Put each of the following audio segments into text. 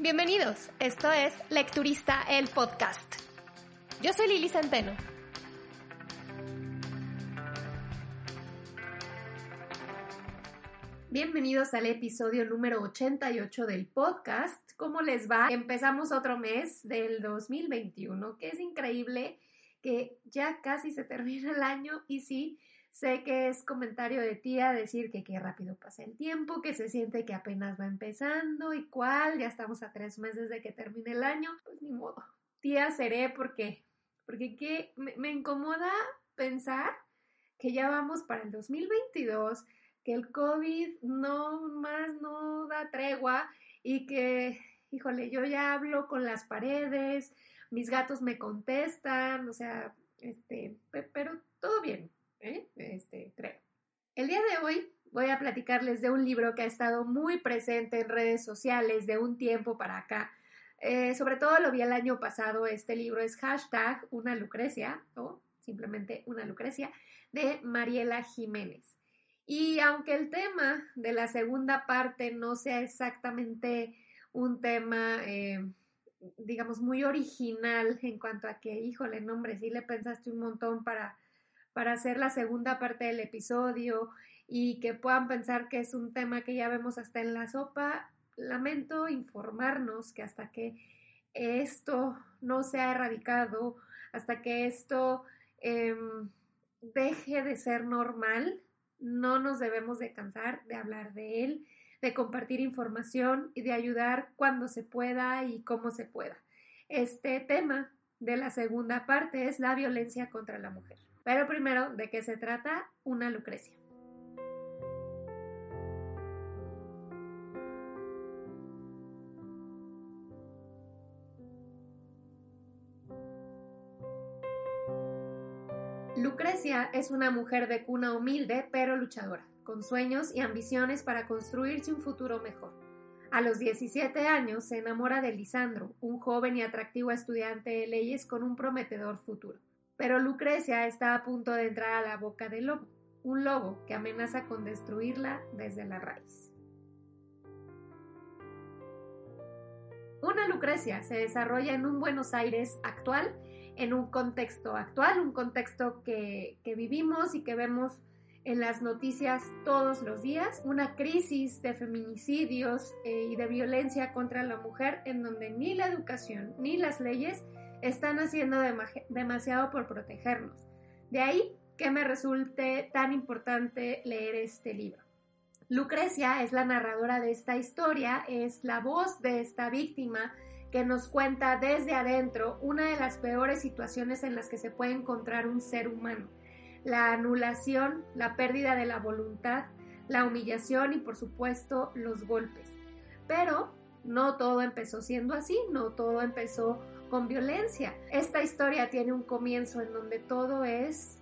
Bienvenidos, esto es Lecturista el Podcast. Yo soy Lili Centeno. Bienvenidos al episodio número 88 del podcast. ¿Cómo les va? Empezamos otro mes del 2021, que es increíble que ya casi se termina el año y sí, sé que es comentario de tía decir que qué rápido pasa el tiempo, que se siente que apenas va empezando y cuál, ya estamos a tres meses de que termine el año, pues ni modo. Tía seré porque, porque que me, me incomoda pensar que ya vamos para el 2022, que el COVID no más no da tregua y que, híjole, yo ya hablo con las paredes, mis gatos me contestan, o sea, este, pero todo bien, ¿eh? Este, creo. El día de hoy voy a platicarles de un libro que ha estado muy presente en redes sociales de un tiempo para acá. Eh, sobre todo lo vi el año pasado, este libro es hashtag una Lucrecia o simplemente una Lucrecia de Mariela Jiménez. Y aunque el tema de la segunda parte no sea exactamente un tema eh, digamos, muy original en cuanto a que, híjole, nombre, sí le pensaste un montón para, para hacer la segunda parte del episodio y que puedan pensar que es un tema que ya vemos hasta en la sopa. Lamento informarnos que hasta que esto no se ha erradicado, hasta que esto em, deje de ser normal, no nos debemos de cansar de hablar de él de compartir información y de ayudar cuando se pueda y cómo se pueda. Este tema de la segunda parte es la violencia contra la mujer. Pero primero, ¿de qué se trata? Una Lucrecia. Lucrecia es una mujer de cuna humilde pero luchadora con sueños y ambiciones para construirse un futuro mejor. A los 17 años se enamora de Lisandro, un joven y atractivo estudiante de leyes con un prometedor futuro. Pero Lucrecia está a punto de entrar a la boca del lobo, un lobo que amenaza con destruirla desde la raíz. Una Lucrecia se desarrolla en un Buenos Aires actual, en un contexto actual, un contexto que, que vivimos y que vemos en las noticias todos los días, una crisis de feminicidios eh, y de violencia contra la mujer en donde ni la educación ni las leyes están haciendo demasiado por protegernos. De ahí que me resulte tan importante leer este libro. Lucrecia es la narradora de esta historia, es la voz de esta víctima que nos cuenta desde adentro una de las peores situaciones en las que se puede encontrar un ser humano la anulación, la pérdida de la voluntad, la humillación y por supuesto los golpes. Pero no todo empezó siendo así, no todo empezó con violencia. Esta historia tiene un comienzo en donde todo es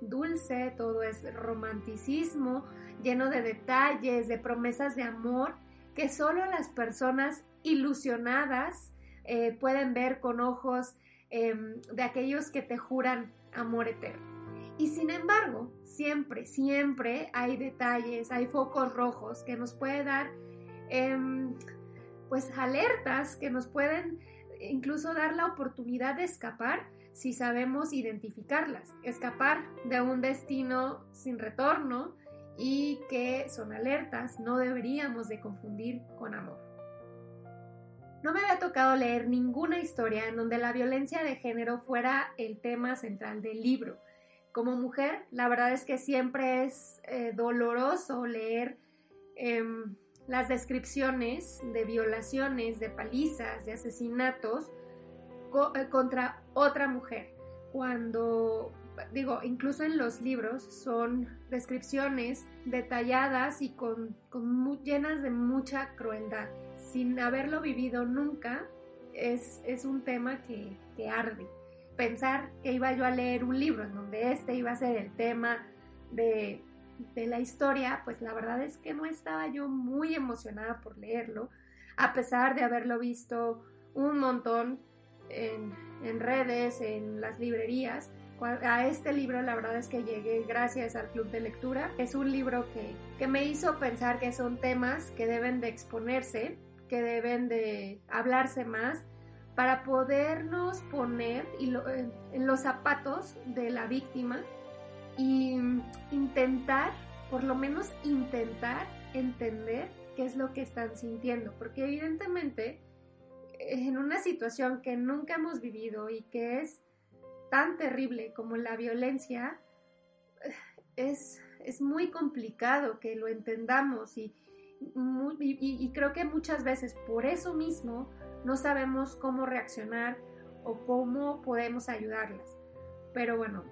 dulce, todo es romanticismo, lleno de detalles, de promesas de amor que solo las personas ilusionadas eh, pueden ver con ojos em, de aquellos que te juran amor eterno. Y sin embargo, siempre, siempre hay detalles, hay focos rojos que nos puede dar, em, pues, alertas que nos pueden incluso dar la oportunidad de escapar si sabemos identificarlas. Escapar de un destino sin retorno y que son alertas, no deberíamos de confundir con amor. No me había tocado leer ninguna historia en donde la violencia de género fuera el tema central del libro como mujer, la verdad es que siempre es eh, doloroso leer em, las descripciones de violaciones, de palizas, de asesinatos eh, contra otra mujer. Cuando, digo, incluso en los libros son descripciones detalladas y con, llenas de mucha crueldad. Sin haberlo vivido nunca, es, es un tema que, que arde pensar que iba yo a leer un libro en donde este iba a ser el tema de, la historia, pues la verdad es que no estaba yo muy emocionada por leerlo, a pesar de haberlo visto un montón en, redes, en las librerías. A este libro la verdad es que llegué gracias al club de lectura. Es un libro que, que me hizo pensar que son temas que deben de exponerse que deben de hablarse más para podernos poner en los zapatos de la víctima y intentar, por lo menos intentar entender qué es lo que están sintiendo, porque evidentemente en una situación que nunca hemos vivido y que es tan terrible como la violencia, es, es muy complicado que lo entendamos y, y, creo que muchas veces por eso mismo no sabemos cómo reaccionar o cómo podemos ayudarlas. Pero bueno,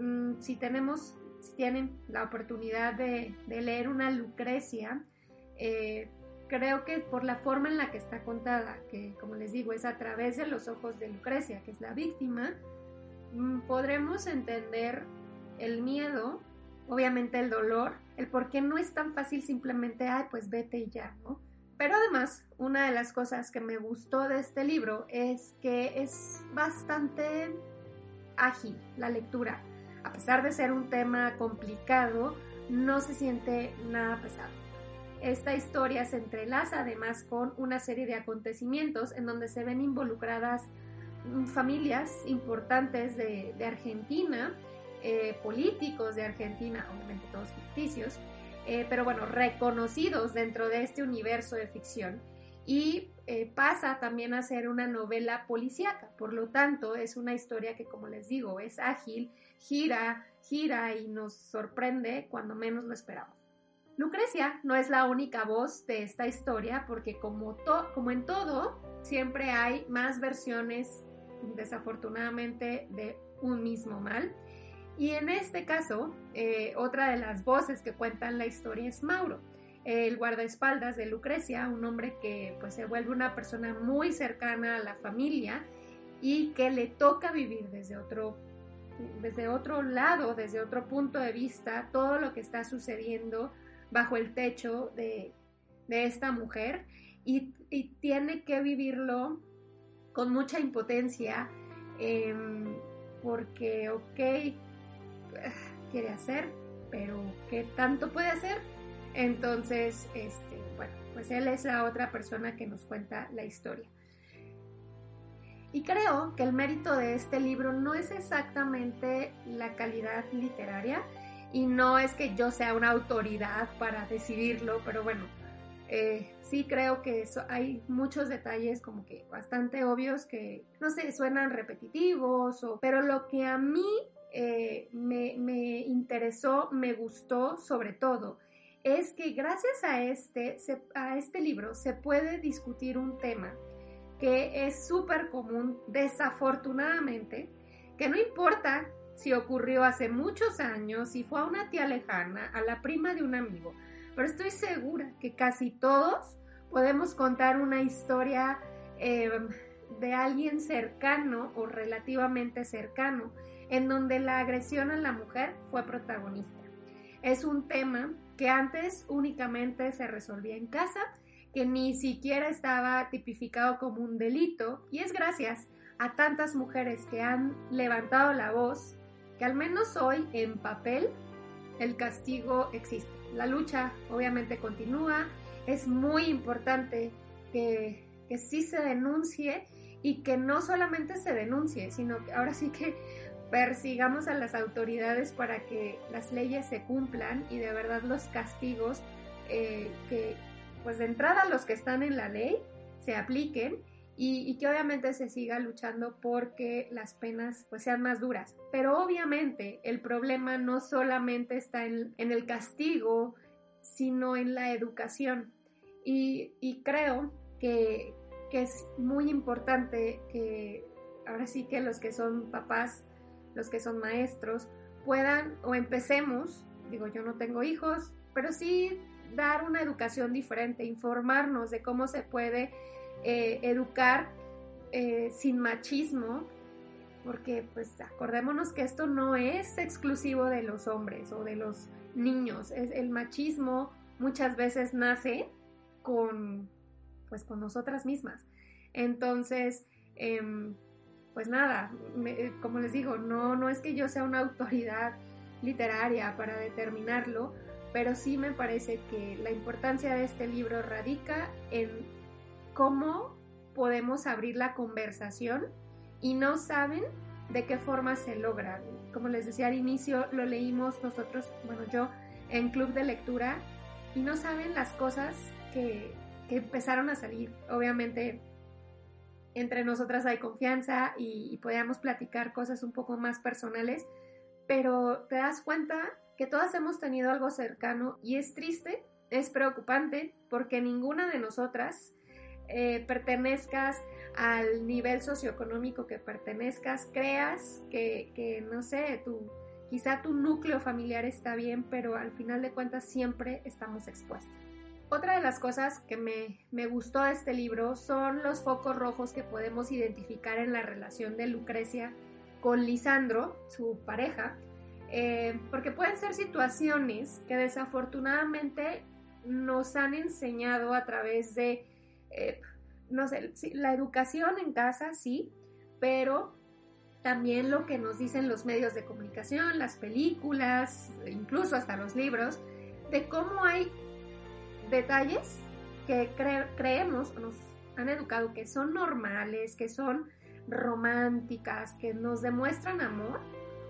mm, si tenemos, si tienen la oportunidad de, leer una Lucrecia, eh, creo que por la forma en la que está contada, que como les digo es a través de los ojos de Lucrecia, que es la víctima, mm, podremos entender el miedo, obviamente el dolor, el por qué no es tan fácil simplemente, ay, pues vete y ya, ¿no? Pero además, una de las cosas que me gustó de este libro es que es bastante ágil la lectura. A pesar de ser un tema complicado, no se siente nada pesado. Esta historia se entrelaza además con una serie de acontecimientos en donde se ven involucradas mm, familias importantes de, Argentina, eh, políticos de Argentina, obviamente todos ficticios, eh, pero bueno, reconocidos dentro de este universo de ficción. Y eh, pasa también a ser una novela policíaca, por lo tanto es una historia que, como les digo, es ágil, gira, gira y nos sorprende cuando menos lo esperamos. Lucrecia no es la única voz de esta historia porque como, en todo, siempre hay más versiones, desafortunadamente, de un mismo mal. Y en este caso, eh, otra de las voces que cuentan la historia es Mauro, el guardaespaldas de Lucrecia, un hombre que pues se vuelve una persona muy cercana a la familia y que le toca vivir desde otro desde otro lado, desde otro punto de vista, todo lo que está sucediendo bajo el techo de, esta mujer y, tiene que vivirlo con mucha impotencia em, porque, ok, quiere hacer, pero ¿qué tanto puede hacer? Entonces, este, bueno, pues él es la otra persona que nos cuenta la historia. Y creo que el mérito de este libro no es exactamente la calidad literaria, y no es que yo sea una autoridad para decidirlo, pero bueno, eh, sí creo que hay muchos detalles como que bastante obvios que, no sé, suenan repetitivos, pero lo que a mí eh, me, me, interesó, me gustó sobre todo, es que gracias a este, a este libro se puede discutir un tema que es súper común, desafortunadamente, que no importa si ocurrió hace muchos años, si fue a una tía lejana, a la prima de un amigo, pero estoy segura que casi todos podemos contar una historia em, de alguien cercano o relativamente cercano, en donde la agresión a la mujer fue protagonista. Es un tema que antes únicamente se resolvía en casa, que ni siquiera estaba tipificado como un delito, y es gracias a tantas mujeres que han levantado la voz que al menos hoy en papel el castigo existe. La lucha obviamente continúa, es muy importante que, que sí se denuncie y que no solamente se denuncie, sino que ahora sí que persigamos a las autoridades para que las leyes se cumplan y de verdad los castigos eh, que pues de entrada los que están en la ley se apliquen y, que obviamente se siga luchando porque las penas pues sean más duras. Pero obviamente el problema no solamente está en, el castigo, sino en la educación. Y, creo que, que, es muy importante que ahora sí que los que son papás, los que son maestros, puedan o empecemos, digo yo no tengo hijos, pero sí dar una educación diferente, informarnos de cómo se puede eh, educar eh, sin machismo, porque pues acordémonos que esto no es exclusivo de los hombres o de los niños, es, el machismo muchas veces nace con pues con nosotras mismas. Entonces, em, pues nada, como les digo, no, no es que yo sea una autoridad literaria para determinarlo, pero sí me parece que la importancia de este libro radica en cómo podemos abrir la conversación y no saben de qué forma se logra. Como les decía al inicio, lo leímos nosotros, bueno, yo en club de lectura y no saben las cosas que, que empezaron a salir. Obviamente entre nosotras hay confianza y, y podíamos platicar cosas un poco más personales, pero te das cuenta que todas hemos tenido algo cercano y es triste, es preocupante porque ninguna de nosotras eh, pertenezcas al nivel socioeconómico que pertenezcas, creas que, que, no sé, tu, quizá tu núcleo familiar está bien, pero al final de cuentas siempre estamos expuestas. Otra de las cosas que me, me, gustó de este libro son los focos rojos que podemos identificar en la relación de Lucrecia con Lisandro, su pareja, eh, porque pueden ser situaciones que desafortunadamente nos han enseñado a través de, eh, no sé, la educación en casa, sí, pero también lo que nos dicen los medios de comunicación, las películas, incluso hasta los libros, de cómo hay detalles que creemos, nos han educado que son normales, que son románticas, que nos demuestran amor,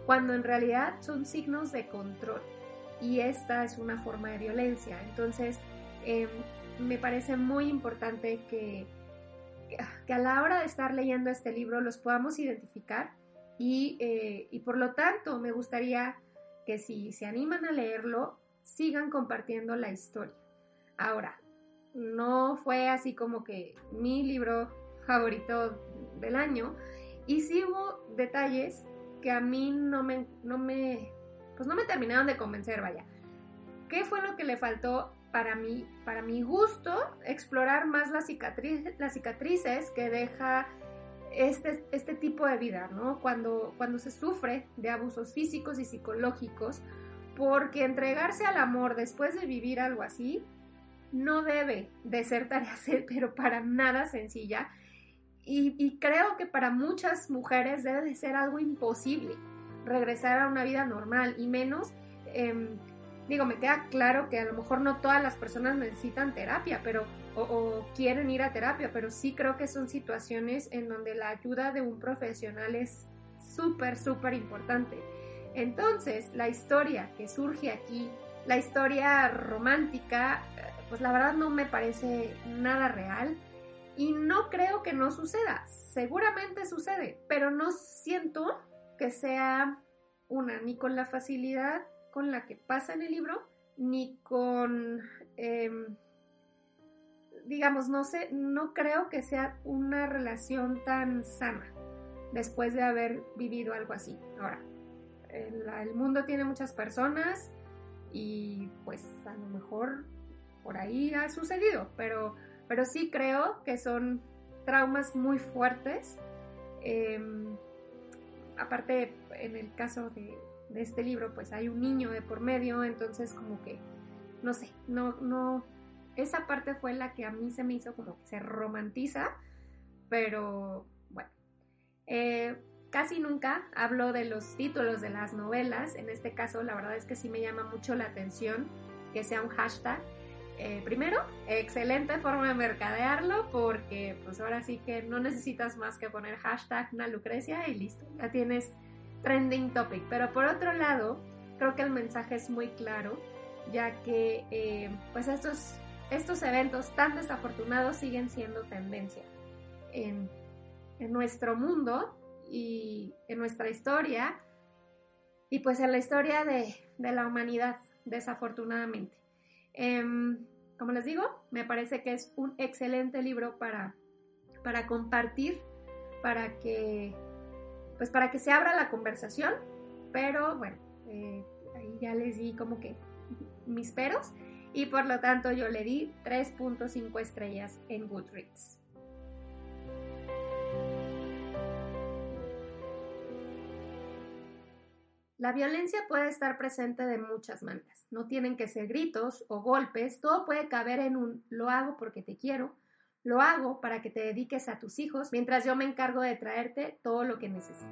cuando en realidad son signos de control y esta es una forma de violencia. Entonces, eh, me parece muy importante que, que, a la hora de estar leyendo este libro los podamos identificar y, eh, y por lo tanto me gustaría que si se animan a leerlo, sigan compartiendo la historia. Ahora, no fue así como que mi libro favorito del año y sí hubo detalles que a mí no me, no me, pues no me terminaron de convencer, vaya. ¿Qué fue lo que le faltó para mí, para mi gusto, explorar más las, las cicatrices que deja este, este tipo de vida, ¿no? Cuando, cuando se sufre de abusos físicos y psicológicos, porque entregarse al amor después de vivir algo así no debe de ser tarea, pero para nada sencilla y, creo que para muchas mujeres debe de ser algo imposible regresar a una vida normal y menos, em, digo, me queda claro que a lo mejor no todas las personas necesitan terapia, pero o, quieren ir a terapia, pero sí creo que son situaciones en donde la ayuda de un profesional es súper, súper importante. Entonces, la historia que surge aquí, la historia romántica, pues la verdad no me parece nada real. Y no creo que no suceda. Seguramente sucede, pero no siento que sea una, ni con la facilidad con la que pasa en el libro, ni con, em, digamos, no sé, no creo que sea una relación tan sana después de haber vivido algo así. Ahora, el, el mundo tiene muchas personas y pues a lo mejor por ahí ha sucedido, pero pero sí creo que son traumas muy fuertes. Em, aparte, en el caso de, este libro, pues hay un niño de por medio, entonces como que, no sé, no, no, esa parte fue la que a mí se me hizo como que se romantiza, pero bueno. Eh, casi nunca hablo de los títulos de las novelas, en este caso la verdad es que sí me llama mucho la atención que sea un hashtag eh, primero, excelente forma de mercadearlo porque pues ahora sí que no necesitas más que poner hashtag una Lucrecia y listo, ya tienes trending topic. Pero por otro lado, creo que el mensaje es muy claro, ya que eh, pues estos, estos eventos tan desafortunados siguen siendo tendencia en, en nuestro mundo y en nuestra historia y pues en la historia de, de la humanidad, desafortunadamente. Em, como les digo, me parece que es un excelente libro para, para compartir, para que, pues para que se abra la conversación, pero bueno, eh, ahí ya les di como que mis peros y por lo tanto yo le di 3.5 estrellas en Goodreads. La violencia puede estar presente de muchas maneras. No tienen que ser gritos o golpes, todo puede caber en un lo hago porque te quiero, lo hago para que te dediques a tus hijos, mientras yo me encargo de traerte todo lo que necesitas.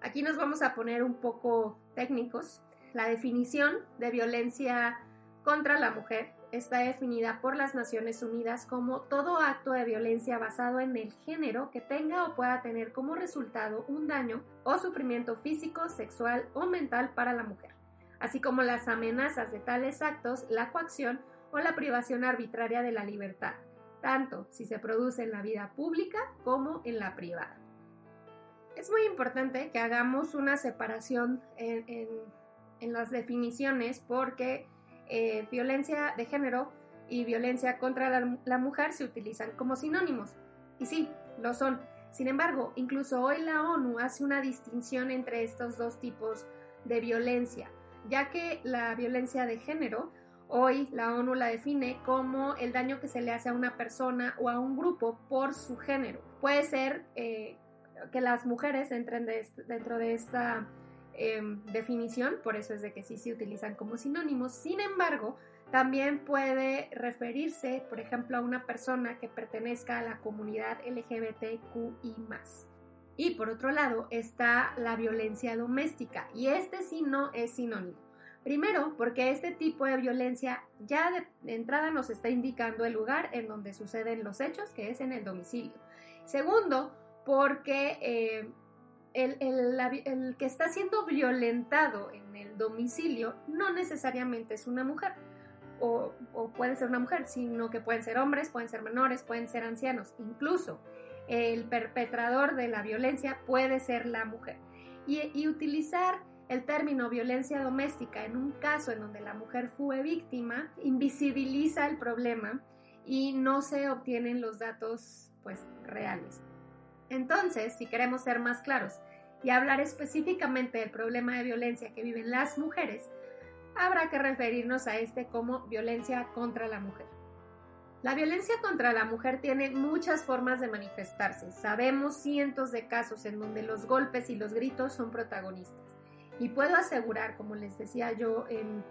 Aquí nos vamos a poner un poco técnicos. La definición de violencia contra la mujer está definida por las Naciones Unidas como todo acto de violencia basado en el género que tenga o pueda tener como resultado un daño o sufrimiento físico, sexual o mental para la mujer, así como las amenazas de tales actos, la coacción o la privación arbitraria de la libertad, tanto si se produce en la vida pública como en la privada. Es muy importante que hagamos una separación en, las definiciones porque eh, violencia de género y violencia contra la, mujer se utilizan como sinónimos. Y sí, lo son. Sin embargo, incluso hoy la ONU hace una distinción entre estos dos tipos de violencia, ya que la violencia de género hoy la ONU la define como el daño que se le hace a una persona o a un grupo por su género. Puede ser eh, que las mujeres entren dentro de esta Em, definición, por eso es de que sí se utilizan como sinónimos. Sin embargo, también puede referirse, por ejemplo, a una persona que pertenezca a la comunidad LGBTQI. Y por otro lado está la violencia doméstica, y este sí no es sinónimo. Primero, porque este tipo de violencia ya de, entrada nos está indicando el lugar en donde suceden los hechos, que es en el domicilio. Segundo, porque eh, el, que está siendo violentado en el domicilio no necesariamente es una mujer. O, puede ser una mujer, sino que pueden ser hombres, pueden ser menores, pueden ser ancianos. Incluso el perpetrador de la violencia puede ser la mujer. Y, utilizar el término violencia doméstica en un caso en donde la mujer fue víctima invisibiliza el problema y no se obtienen los datos pues reales. Entonces, si queremos ser más claros, y hablar específicamente del problema de violencia que viven las mujeres, habrá que referirnos a este como violencia contra la mujer. La violencia contra la mujer tiene muchas formas de manifestarse. Sabemos cientos de casos en donde los golpes y los gritos son protagonistas. Y puedo asegurar, como les decía yo en,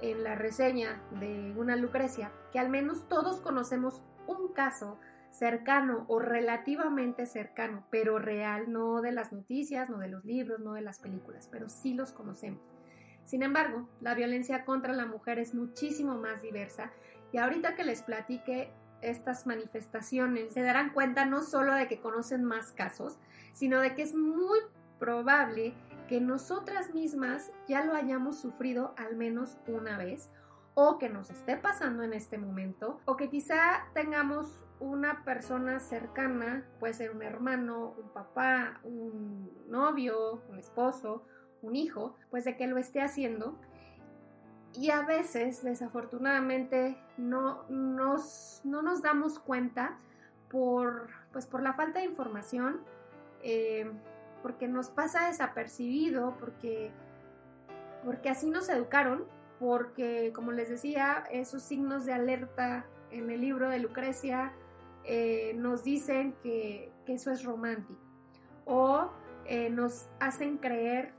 en la reseña de una Lucrecia, que al menos todos conocemos un caso cercano o relativamente cercano, pero real, no de las noticias, no de los libros, no de las películas, pero sí los conocemos. Sin embargo, la violencia contra la mujer es muchísimo más diversa y ahorita que les platique estas manifestaciones, se darán cuenta no solo de que conocen más casos, sino de que es muy probable que nosotras mismas ya lo hayamos sufrido al menos una vez o que nos esté pasando en este momento o que quizá tengamos una persona cercana, puede ser un hermano, un papá, un novio, un esposo, un hijo, pues de que lo esté haciendo. Y a veces, desafortunadamente, no nos, no nos damos cuenta por, pues por la falta de información, eh, porque nos pasa desapercibido, porque, porque así nos educaron, porque, como les decía, esos signos de alerta en el libro de Lucrecia eh, nos dicen que, eso es romántico o eh, nos hacen creer,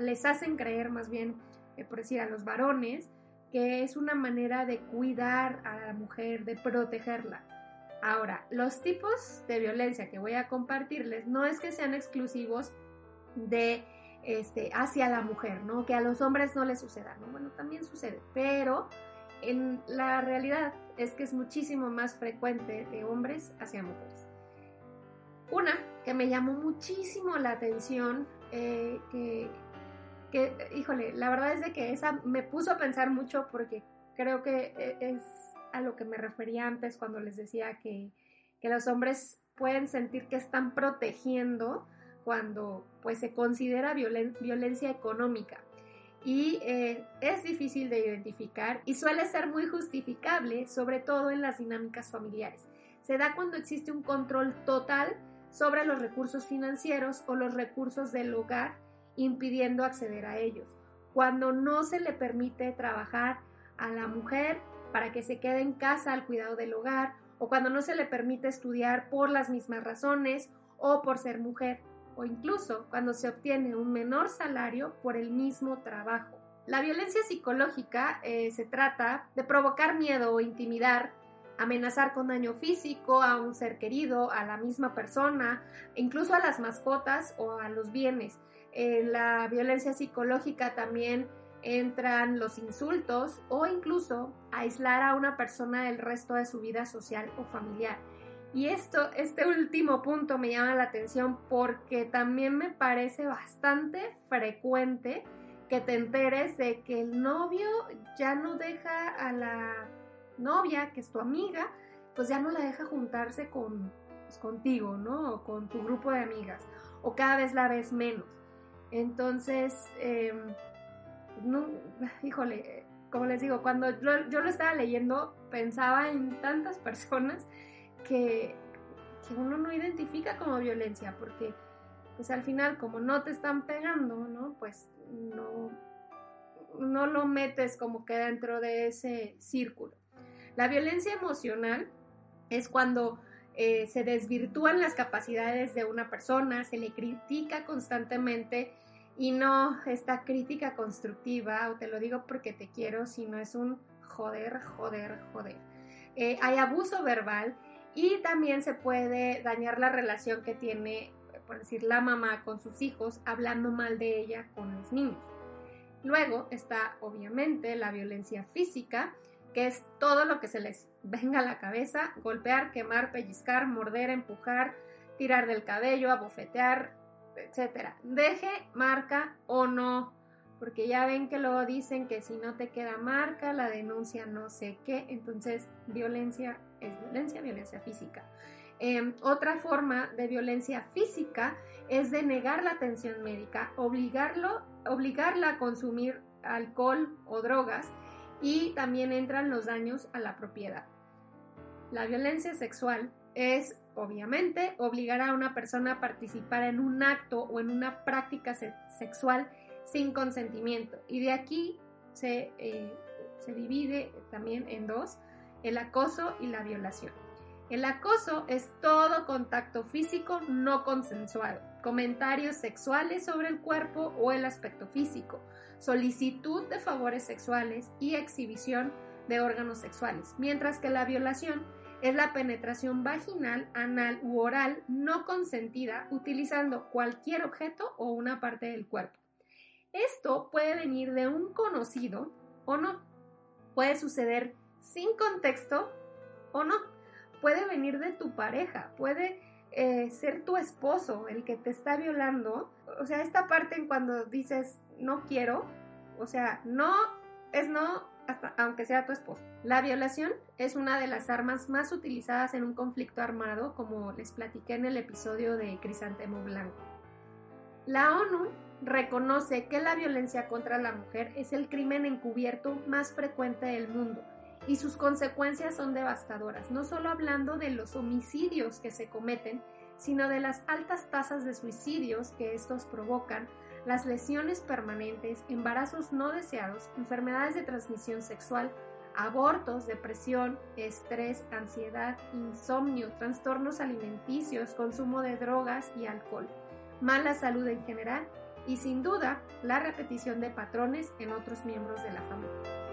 les hacen creer más bien, eh, por decir a los varones, que es una manera de cuidar a la mujer, de protegerla. Ahora, los tipos de violencia que voy a compartirles no es que sean exclusivos de este, hacia la mujer, ¿no? Que a los hombres no les suceda, ¿no? Bueno, también sucede, pero en la realidad es que es muchísimo más frecuente de hombres hacia mujeres. Una que me llamó muchísimo la atención, eh, que, híjole, la verdad es de que esa me puso a pensar mucho porque creo que e, es a lo que me refería antes cuando les decía que, que los hombres pueden sentir que están protegiendo cuando pues se considera violencia económica y eh, es difícil de identificar y suele ser muy justificable, sobre todo en las dinámicas familiares. Se da cuando existe un control total sobre los recursos financieros o los recursos del hogar, impidiendo acceder a ellos. Cuando no se le permite trabajar a la mujer para que se quede en casa al cuidado del hogar, o cuando no se le permite estudiar por las mismas razones o por ser mujer o incluso cuando se obtiene un menor salario por el mismo trabajo. La violencia psicológica eh, se trata de provocar miedo o intimidar amenazar con daño físico a un ser querido, a la misma persona, incluso a las mascotas o a los bienes. En la violencia psicológica también entran los insultos o incluso aislar a una persona del resto de su vida social o familiar. Y esto, este último punto me llama la atención porque también me parece bastante frecuente que te enteres de que el novio ya no deja a la novia, que es tu amiga, pues ya no la deja juntarse con, pues, contigo, ¿no? O con tu grupo de amigas. O cada vez la ves menos. Entonces, em, híjole, como les digo, cuando yo, lo estaba leyendo, pensaba en tantas personas que, que uno no identifica como violencia, porque pues al final como no te están pegando, ¿no? Pues no, no lo metes como que dentro de ese círculo. La violencia emocional es cuando eh, se desvirtúan las capacidades de una persona, se le critica constantemente y no esta crítica constructiva, o te lo digo porque te quiero, sino es un joder, joder, joder. Eh, hay abuso verbal y también se puede dañar la relación que tiene, por decir, la mamá con sus hijos, hablando mal de ella con los niños. Luego está obviamente la violencia física, que es todo lo que se les venga a la cabeza, golpear, quemar, pellizcar, morder, empujar, tirar del cabello, abofetear, etc. Deje marca o no, porque ya ven que luego dicen que si no te queda marca, la denuncia no sé qué, entonces violencia es violencia, violencia física. Em, otra forma de violencia física es de negar la atención médica, obligarlo, obligarla a consumir alcohol o drogas y también entran los daños a la propiedad. La violencia sexual es, obviamente, obligar a una persona a participar en un acto o en una práctica sexual sin consentimiento. Y de aquí se, eh, se divide también en dos, el acoso y la violación. El acoso es todo contacto físico no consensuado, comentarios sexuales sobre el cuerpo o el aspecto físico, solicitud de favores sexuales y exhibición de órganos sexuales, mientras que la violación es la penetración vaginal, anal u oral no consentida utilizando cualquier objeto o una parte del cuerpo. Esto puede venir de un conocido o no. Puede suceder sin contexto o no. Puede venir de tu pareja, puede eh, ser tu esposo el que te está violando. O sea, esta parte en cuando dices no quiero, o sea, no es no hasta aunque sea tu esposo. La violación es una de las armas más utilizadas en un conflicto armado, como les platiqué en el episodio de Crisantemo Blanco. La ONU reconoce que la violencia contra la mujer es el crimen encubierto más frecuente del mundo y sus consecuencias son devastadoras, no solo hablando de los homicidios que se cometen, sino de las altas tasas de suicidios que estos provocan, las lesiones permanentes, embarazos no deseados, enfermedades de transmisión sexual, abortos, depresión, estrés, ansiedad, insomnio, trastornos alimenticios, consumo de drogas y alcohol, mala salud en general y sin duda la repetición de patrones en otros miembros de la familia.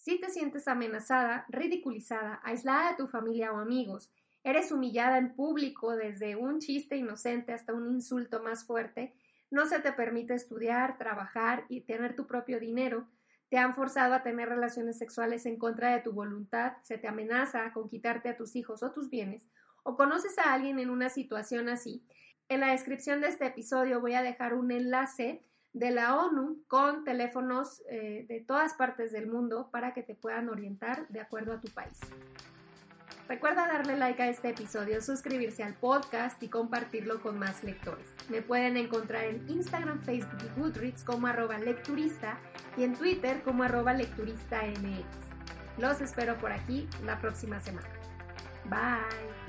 Si te sientes amenazada, ridiculizada, aislada de tu familia o amigos, eres humillada en público desde un chiste inocente hasta un insulto más fuerte, no se te permite estudiar, trabajar y tener tu propio dinero, te han forzado a tener relaciones sexuales en contra de tu voluntad, se te amenaza con quitarte a tus hijos o tus bienes, o conoces a alguien en una situación así. En la descripción de este episodio voy a dejar un enlace de la ONU con teléfonos eh, de todas partes del mundo para que te puedan orientar de acuerdo a tu país. Recuerda darle like a este episodio, suscribirse al podcast y compartirlo con más lectores. Me pueden encontrar en Instagram, Facebook y Goodreads como arroba lecturista y en Twitter como arroba lecturistamx. Los espero por aquí la próxima semana. Bye.